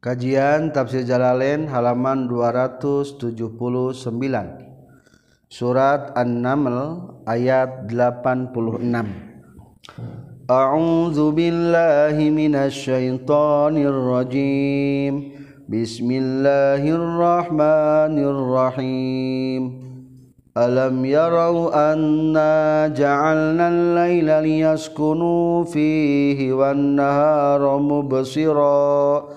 Kajian Tafsir Jalalain halaman 279 Surat An-Naml ayat 86 A'udzu billahi minasy syaithanir rajim Bismillahirrahmanirrahim yarau anna ja'alna al-laila liyaskunu fihi wan nahara mubsira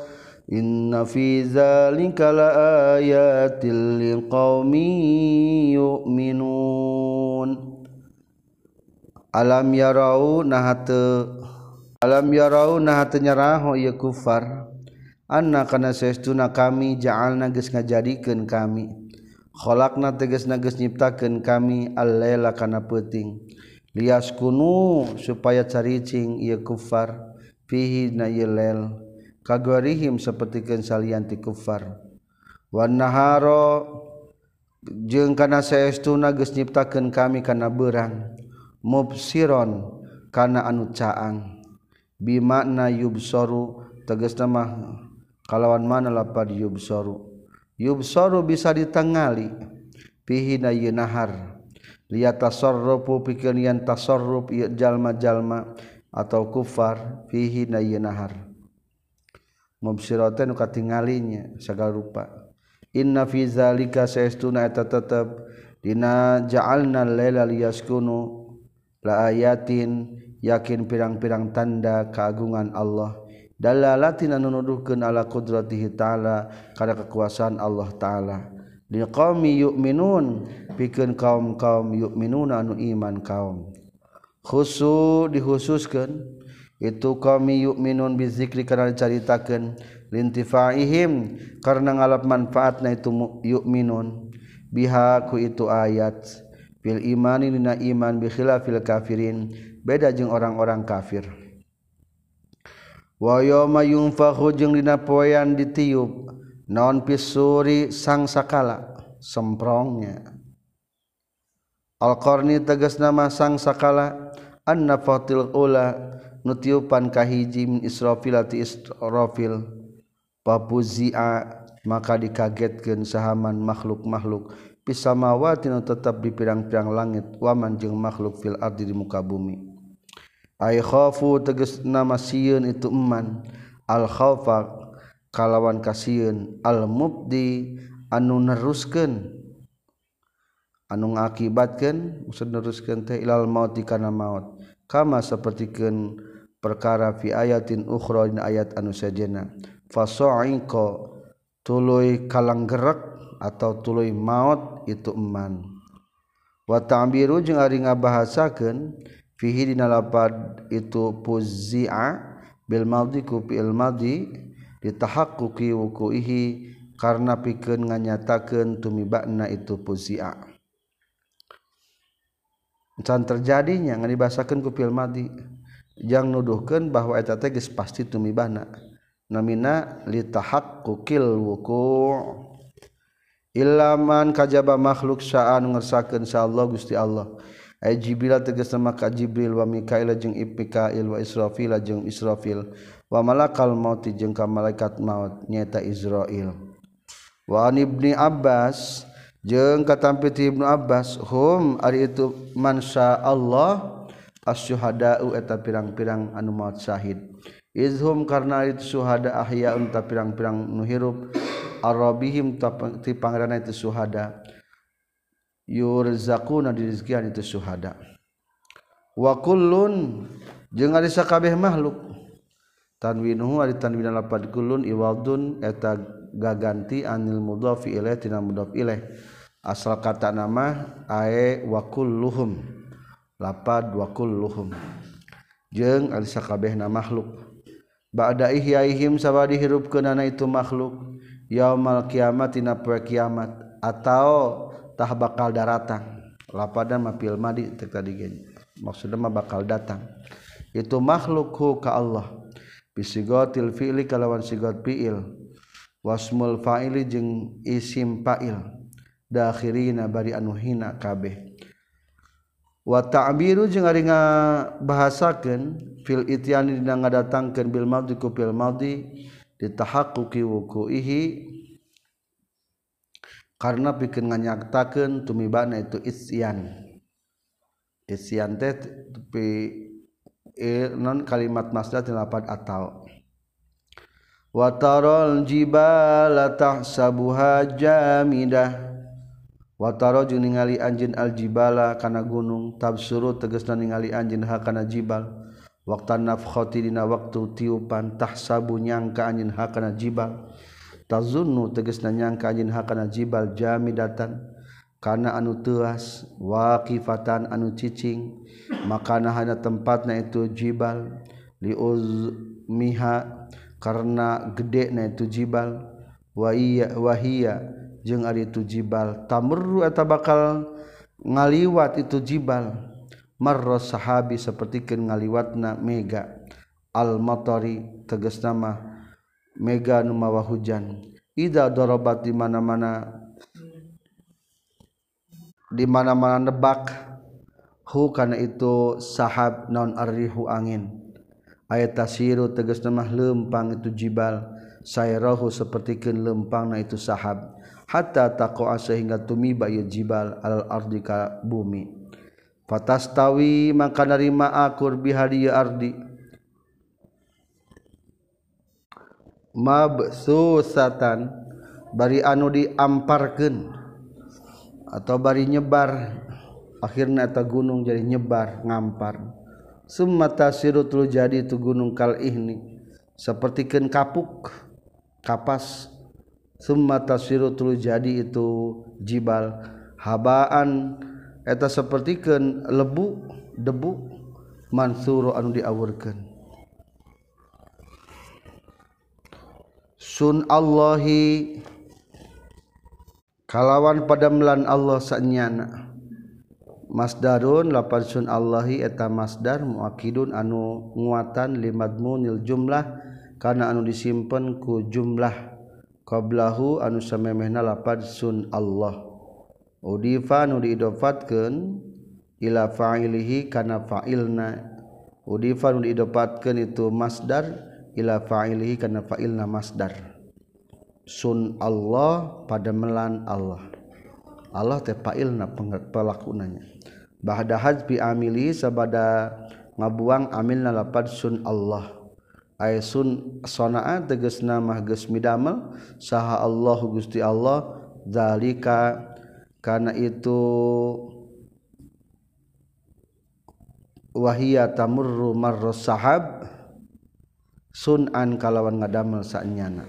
Inna fi zalika laayatil liqaumin yu'minun. Alam yarau nahate Alam yarau nahate nyaraho oh ieu kufar. Anna kana saestuna kami ja'alna geus ngajadikeun kami. Khalaqna tegas nages nyiptakeun kami al-laila kana peuting. Lias kunu supaya caricing ieu kufar. Fihi na ieu kagorihim sapertikeun salian ti kufar. Wan naharo jeung kana saestuna geus nyiptakeun kami kana beurang. Mubsiron kana anu caang. Bimakna yubsoru tegasna mah kalawan mana lapar yubsoru. Yubsoru bisa ditengali pihina yunahar lihat tasorrupu pikir yang tasorrup jalma-jalma atau kufar fihi na yunahar mubsiroten nu katingalinya segala rupa. Inna fi zalika saestuna eta tetep. Dina ja'alna laila liyaskunu la ayatin yakin pirang-pirang tanda keagungan Allah. Dalalatin anu nuduhkeun ala qudratihi taala kana kekuasaan Allah taala. Liqaumi yu'minun pikeun kaum-kaum yu'minuna anu iman kaum. Khusu dikhususkeun itu kami yuk minun bizikri karena diceritakan lintifaihim karena ngalap manfaatna itu yuk minun biha ku itu ayat bil imani dina iman bi khilafil kafirin. Beda jeung orang-orang kafir. Wa yauma yunfakhu jeung dina poean ditiup naon pisuri sang sakala semprongnya. Al-qarni tegas nama sang sakala anna fatil ula nutiupan kahiji min Israfil ati Israfil. Papuzia maka dikagetkeun sahaman makhluk-makhluk. Pisamawati nu tetap di pirang-pirang langit waman jeung makhluk fil ardi di muka bumi. Ay khafu tegas nama sieun itu eman. Al khaufa kalawan kasieun. Al mubdi anu neruskeun. Anu ngakibatkeun maksud neruskeun teh ilal maut kana maut. Kama sapertikeun perkara fi ayatin ukhra dina ayat anu sajena. Fasa'iqa tuluy kalanggerek atau tuluy maut itu eman. Wa ta'biru jeung ari ngabahasakeun fihi dina lapad itu puzi'a bil madhi ku fil madhi ditahaqquqi wukuihi karena pikeun nganyatakeun tumibana itu puzi'a can terjadinya ngan dibahasakeun ku fil madhi. yang nuduhkan bahwa eta teh geus pasti tumibana namina litahaqquqil wuku. Ilaman kajaba makhluk saan ngersakeun sa Allah Gusti Allah. Ay Jibril tegas nama ka Jibril wa Mikail jeung ipikail wa Israfil jeung Israfil wa malakal maut jeung ka malaikat maut nyata Israil. Wa an ibni Abbas jeung katampi Ibnu Abbas hum ari itu mansa Allah asyuhadau eta pirang-pirang anu maut syahid. Izhum karena itu syuhada ahya unta pirang-pirang nu hirup arabihim ti pangeran itu syuhada. Yurzaquna dirizkian itu syuhada. Wa kullun jeung ari sakabeh makhluk. Tanwinuhu ari tanwin lapad kullun iwadun eta gaganti anil mudhaf ilaih tina mudhaf ilaih. Asal kata nama ae wa kulluhum. lapad wakulluhum jeung ari sakabehna makhluk. Ba'da ihyaihim sabadi hirupkeunana itu makhluk. Yaumal kiamat dina poe kiamat. Atau tah bakal daratang. Lapadan mah pilma di teu tadi maksudna mah bakal datang. Itu makhlukku ka Allah. Bisigotil fi'li kalawan sigot fi'il. Wasmul fa'ili jeung isim fa'il. Dakhirina bari anu hina kabeh. watabiru jeung ari bahasakeun fil ityani dina ngadatangkeun bil madhi ku fil madhi ditahaqquqi wuqu'ihi karena pikeun nganyaktakeun tumibana itu isyan. Isyan teh tapi e, non kalimat masdar dilapat atau watarol jibala tahsabuha jamidah. wataro jeung ningali anjeun aljibala kana gunung tabsuru tegasna ningali anjin hakana jibal. Waqtan nafkhati dina waktu tiupan tahsabu nyangka anjin hakana jibal. Tazunnu tegasna nyangka anjin hakana jibal jamidatan. Kana anu teuas waqifatan anu cicing. Makana hana tempatna itu jibal. Liuz miha karena gede na itu jibal. Wa iya wahia jeung ari itu jibal tamurru eta bakal ngaliwat itu jibal. Marra sahabi sapertikeun ngaliwatna mega. Al matari tegas nama mega nu mawa hujan. Ida dorobat di mana-mana di mana-mana nebak. Hu kana itu sahab non arrihu angin. Ayat tasiru tegas nama lempang itu jibal. Sayrahu sapertikeun lempang na itu sahab. Hatta taqa'a sehingga tumiba ieu jibal al ardi ka bumi. Fatastawi maka narima akur bihadi ardi. Mabsusatan bari anu diamparkeun atau bari nyebar. Akhirnya eta gunung jadi nyebar ngampar. Summa tasiru jadi itu gunung kal ihni. Sapertikeun kapuk kapas summa tasiru tulu jadi itu jibal. Habaan eta sapertikeun lebu debu mansuru anu diawurkeun sun Allahi kalawan padamelan Allah sanyana. Masdarun lapan sun Allahi eta masdar muakidun anu nguatan limadmunil jumlah kana anu disimpen ku jumlah qablahu anu samemehna lapan sun Allah. Udifa anu diidofatkeun ila fa'ilihi kana fa'ilna. Udifa anu diidofatkeun itu masdar ila fa'ilihi kana fa'ilna masdar. Sun Allah pada melan Allah. Allah teh fa'ilna pelakunanya. Ba'da hadzbi amili sabada ngabuang amilna lapad sun Allah ay sun sanaa tegasna mah geus midamel saha Allah Gusti Allah zalika. Kana itu wahia tamurru marras sahab sunan kalawan ngadamel sanyana.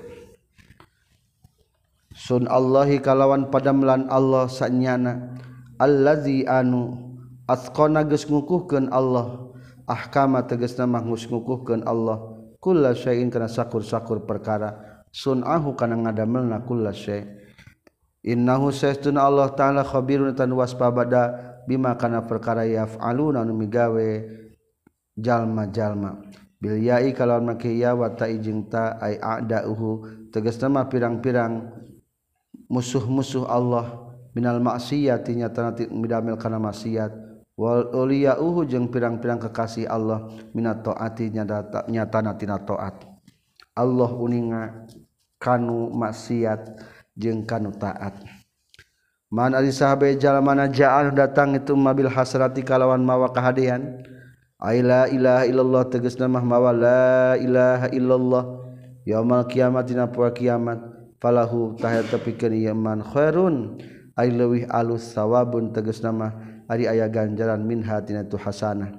Sun Allahi kalawan padamelan Allah sanyana. Allazi anu asqana geus ngukuhkeun Allah. Ahkama tegasna mah ngukuhkeun Allah kulla syai'in kana sakur-sakur perkara. Sunahu kana ngadamelna kulla syai' innahu saestuna Allah taala khabirun tan waspabada bima kana perkara yaf'aluna anu migawe jalma-jalma. Bil ya'i kalawan make ya wa ta ijing ta ai a'da'uhu. Tegasna mah pirang-pirang musuh-musuh Allah. Minal maksiat nyata midamel kana maksiat Wallia uhu jeung pirang-pirang kekasih Allah minat toatinya nyata nyatanatina taat Allah uninga kanu maksiat jeung kanu taat. Man ari sahabe mana jaan datang itu mabil hasrati kalawan mawa kehaan Aila ilaha illallah tegasna mah mawa la ilaha illallah. Yaumul kiamat dina poe kiamat. Falahu tahya tepikeun ieu man khairun. Ai leuwih alus sawabun tegasna mah ari aya ganjaran min hatina tu hasanah.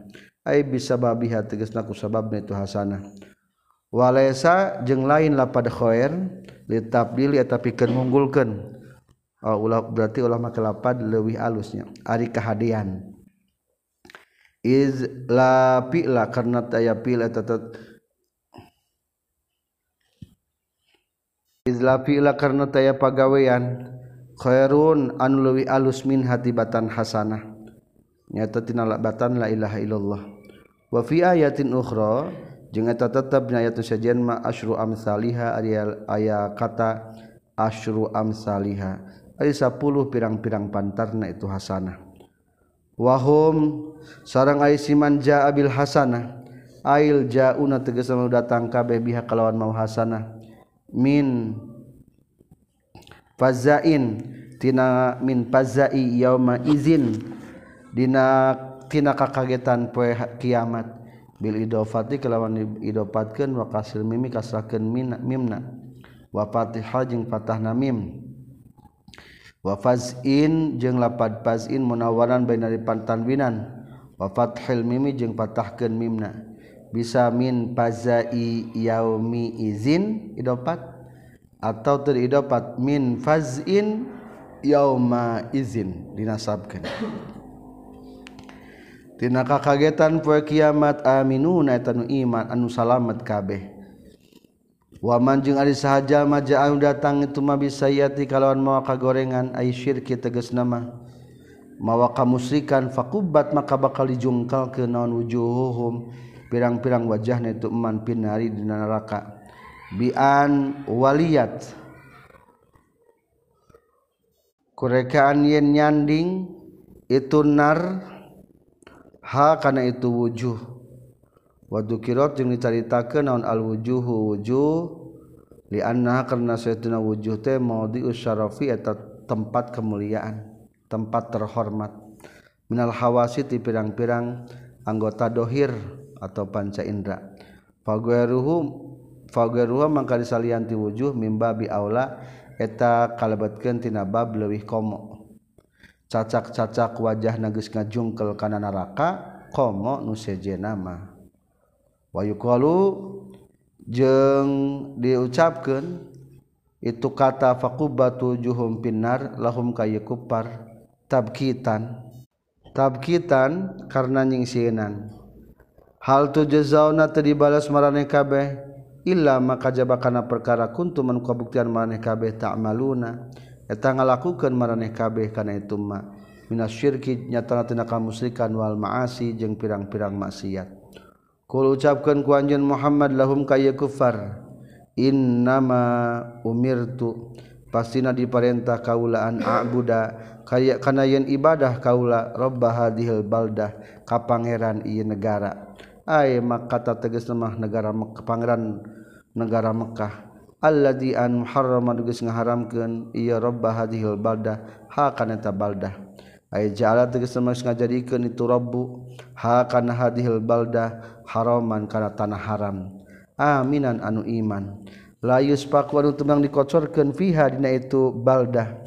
Ay bisababiha tegasna ku sababna itu hasanah. Walaysa jeung lain lapad khair li tabdil eta pikeun ngunggulkeun. Oh, ulah berarti ulah make lapad leuwih alusnya. Ari kahadian. Iz la fi'la karna taya pil eta Izla karena taya pagawean khairun anu leuwih alus min hatibatan hasanah nyata tina batan la ilaha illallah. Wa fi ayatin ukhra jeung eta tetep dina ayat sajian ma asyru amsalihha aya kata asyru amsalihha ari 10 pirang-pirang pantarna itu hasanah. Wahum sarang ai siman jaa bil hasanah. Ail jauna tegasna datang kabeh biha kalawan mau hasanah. Min fazaintina min pazai yauma izin Dinatina kakagetan poe kiamat. Bil idofati kelawan idofatkeun wa kasir mimi kasrakeun mimna. Wa fatiha jeung fatahna mim. Wa fazin jeung lapad fazin munawaran baina pantanwinan wa fathil mimi jeung patahkeun mimna. Bisa min fazai yaumi izin idopat atau teridopat min fazin yauma izin dinasabkan Tina kakagetan poe kiamat aminuna eta nu iman anu salamet kabeh. Waman jeung ari sahaja maja anu datang itu mah bisa yati kalawan mawa kagorengan ai syirki tegas nama. Mawa kamusrikan fakubat maka bakal dijungkal ke naon wujuhuhum pirang-pirang wajahna itu eman pinari di neraka. Bian waliyat Kurekaan yen nyanding itu nar ha kana itu wujuh. Wadu kirot jeung dicaritakeun naon al wujuhu wujuh? Li anna karna saytuna wujuh teh maudi usyarafi eta tempat kemuliaan tempat terhormat. Minal hawasi ti pirang-pirang anggota dohir atau panca indra fagweruhu fagweruhu mangka disalianti wujuh mimba bi aula eta kalebetkeun tina bab leuwih komo. cacak-cacak wajah nages ngajungkel kana neraka komo nu sejena mah. Jeng qalu diucapkeun itu kata faqubatu juhum pinar lahum kayu kupar tabkitan. Tabkitan karena nyingsinan. Hal tu jazauna teu dibalas marane kabeh illa maka jabakana perkara kuntum man kabuktian maraneh kabeh ta'maluna. ta etang ngalakukan maraneh kabeh kana ituma minasyirki nyatana-tina kamusrikan wal maasi jeung pirang-pirang maksiat. Kul ucapkeun ku anjeun Muhammad lahum kaya kufar. Innama umirtu pastina diparentah kaula an a'buda. Kaya kana yen ibadah kaula rabb hadhil baldah ka pangeran ieu negara. Ay makata tegas mah negara Pangeran negara Mekkah. alladzi an muharrama geus ngaharamkeun ieu robba hadhil baldah ha kana eta baldah. Aya ja'ala tegas mah ngajadikeun itu robbu ha kana hadhil baldah haraman kana tanah haram. Aminan anu iman. La yuspaku anu tembang dikocorkeun fiha dina itu baldah.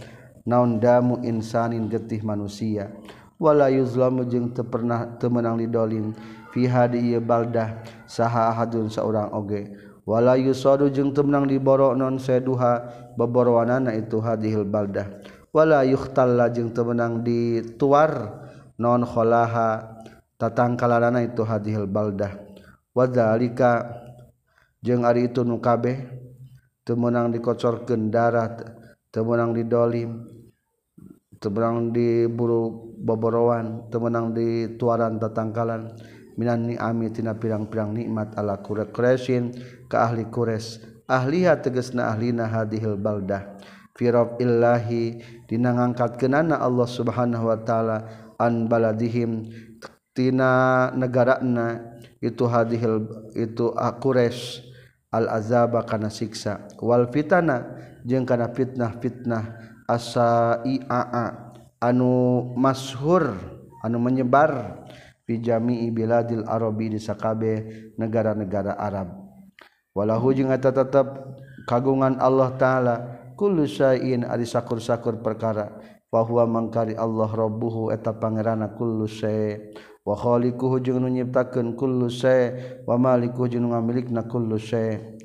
Naon damu insanin getih manusia. Wala yuzlamu jeung teu pernah teu meunang didolim fiha di ieu baldah saha hadun saurang oge. wala yusodu jeung temnang diboro non seduha beborowanana itu hadihil baldah. Wala yuhtalla jeung temenang dituar non kholaha tatangkalarana itu hadihil baldah. Wadzalika jeung ari itu nu kabeh temenang dikocorkeun darah temenang didolim temenang diburu boborowan temenang dituaran tatangkalan. Minan ni'ami tina pirang-pirang nikmat ala kuret kuresin ka ahli Qures ahliha tegesna ahlina hadihil baldah. Fi illahi dina ngangkatkeunana Allah Subhanahu wa taala an baladihim tina negarana itu hadihil itu ah Qures al azaba kana siksa wal fitana jeung kana fitnah-fitnah asaiaa anu mashur anu menyebar pijami biladil arabi di sakabe negara-negara Arab. walahu jeung eta tetep kagungan Allah taala kullu syai'in ari sakur-sakur perkara. Fa huwa mangkari Allah rabbuhu eta pangeranna kullu syai' wa khaliquhu jeung nu nyiptakeun kullu syai' wa malikuhu jeung nu ngamilikna kullu syai'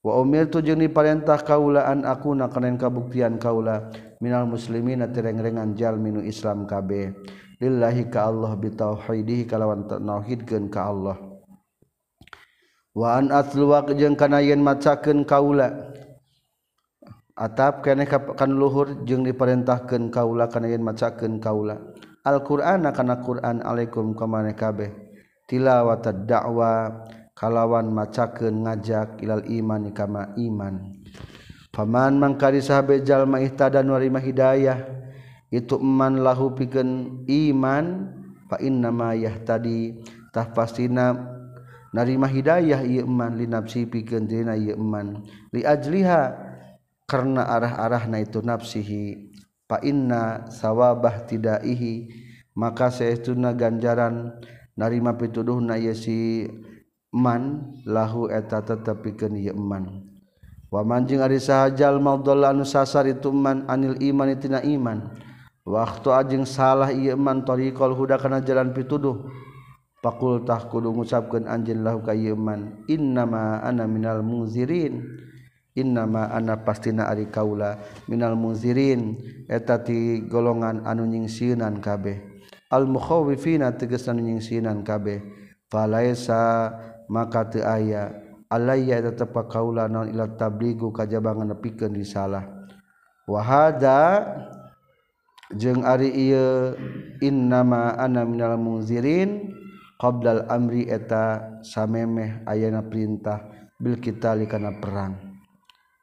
wa umirtu jeung diparentah kaula an aku nakanen kabuktian kaula. Minal muslimin tireng-rengan jalmi nu Islam kabeh. Lillahi ka Allah bitauhidihi kalawan tauhidkeun ka Allah. Waan atluwak jeung kana yen macakeun kaula. Atap keneh kan luhur jeung diperintahkeun kaula kana yen macakeun kaula. Al-Qur'ana kana Qur'an alaikum ka maneh kabeh. tilawat da'wa kalawan macakeun ngajak ilal iman kama iman. paman mangkari sahabe jalma ihtada nurima hidayah itu iman lahu pikeun iman fa inna ma yahtadi tah pastina narima hidayah iman linafsi pikeun dina iman li ajliha karena arah-arah na itu nafsihi fa inna sawabah tidaihi maka saestuna ganjaran narima pituduhna ye si man lahu eta tetep pikeun ieu man wa manjing ari sahajal maldalla anu sasar itu man anil iman tina iman. Waktu ajeng salah ieu man tariqal huda kana jalan pituduh. pakultah kudu ngucapkan anjin lahu kayeman innama ana minal muzirin. Innama ana pastina ari kaula minal muzirin. Eta ti golongan anu nyingsinan kabeh. Al mukhawifina tegas anu nyingsinan kabeh. Falaisa maka teu aya alayya eta tepa kaula naon ila tabligu kajabangan nepikeun risalah. Wa hada jeung ari ieu innama ana minal muzirin. qabdal amri eta samemeh ayana perintah bil kita likana perang.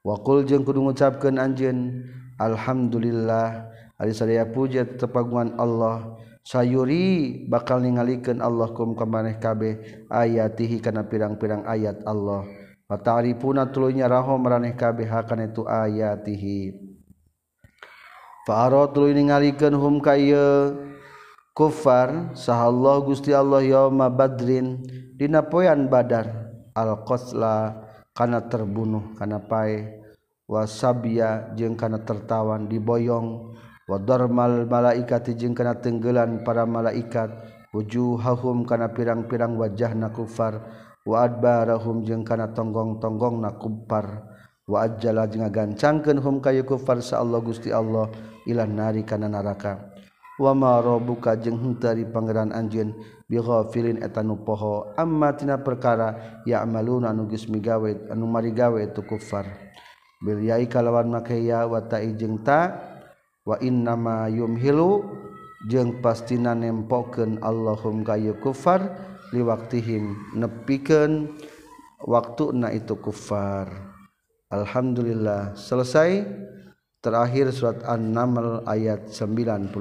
Wakul jeung kudu ngucapkeun anjeun alhamdulillah ari sadaya puja tepagungan Allah sayuri bakal ningalikeun Allah kum kamaneh kabeh ayatihi kana pirang-pirang ayat Allah. Wa ta'rifuna tulunya raho maraneh kabeh hakana itu ayatihi. Fa aratu ningalikeun hum ka ieu kufar sahallah Gusti Allah yauma badrin dina poyan badar al-qasla kana terbunuh kana pae wasabia jeung kana tertawan diboyong wa darmal malaikati jeung kana tenggelan para malaikat wujuhahum kana pirang-pirang wajahna kufar wa adbarahum jeung kana tonggong-tonggongna kufar wa ajjala jeung ngagancangkeun hum kayu kufar sa Allah Gusti Allah ilan nari kana neraka wama robuka jeung henteu pangeran anjeun bighafilin eta nu poho. Amma tina perkara ya amaluna anu geus migawe anu mari gawe tu kufar bil yai kalawan make ya wa ta'i jeung ta wa inna ma yumhilu jeung pastina nempokeun Allahum kayu kufar liwaktihim nepikeun waktuna itu kufar alhamdulillah selesai. Terakhir surat An-Naml ayat 93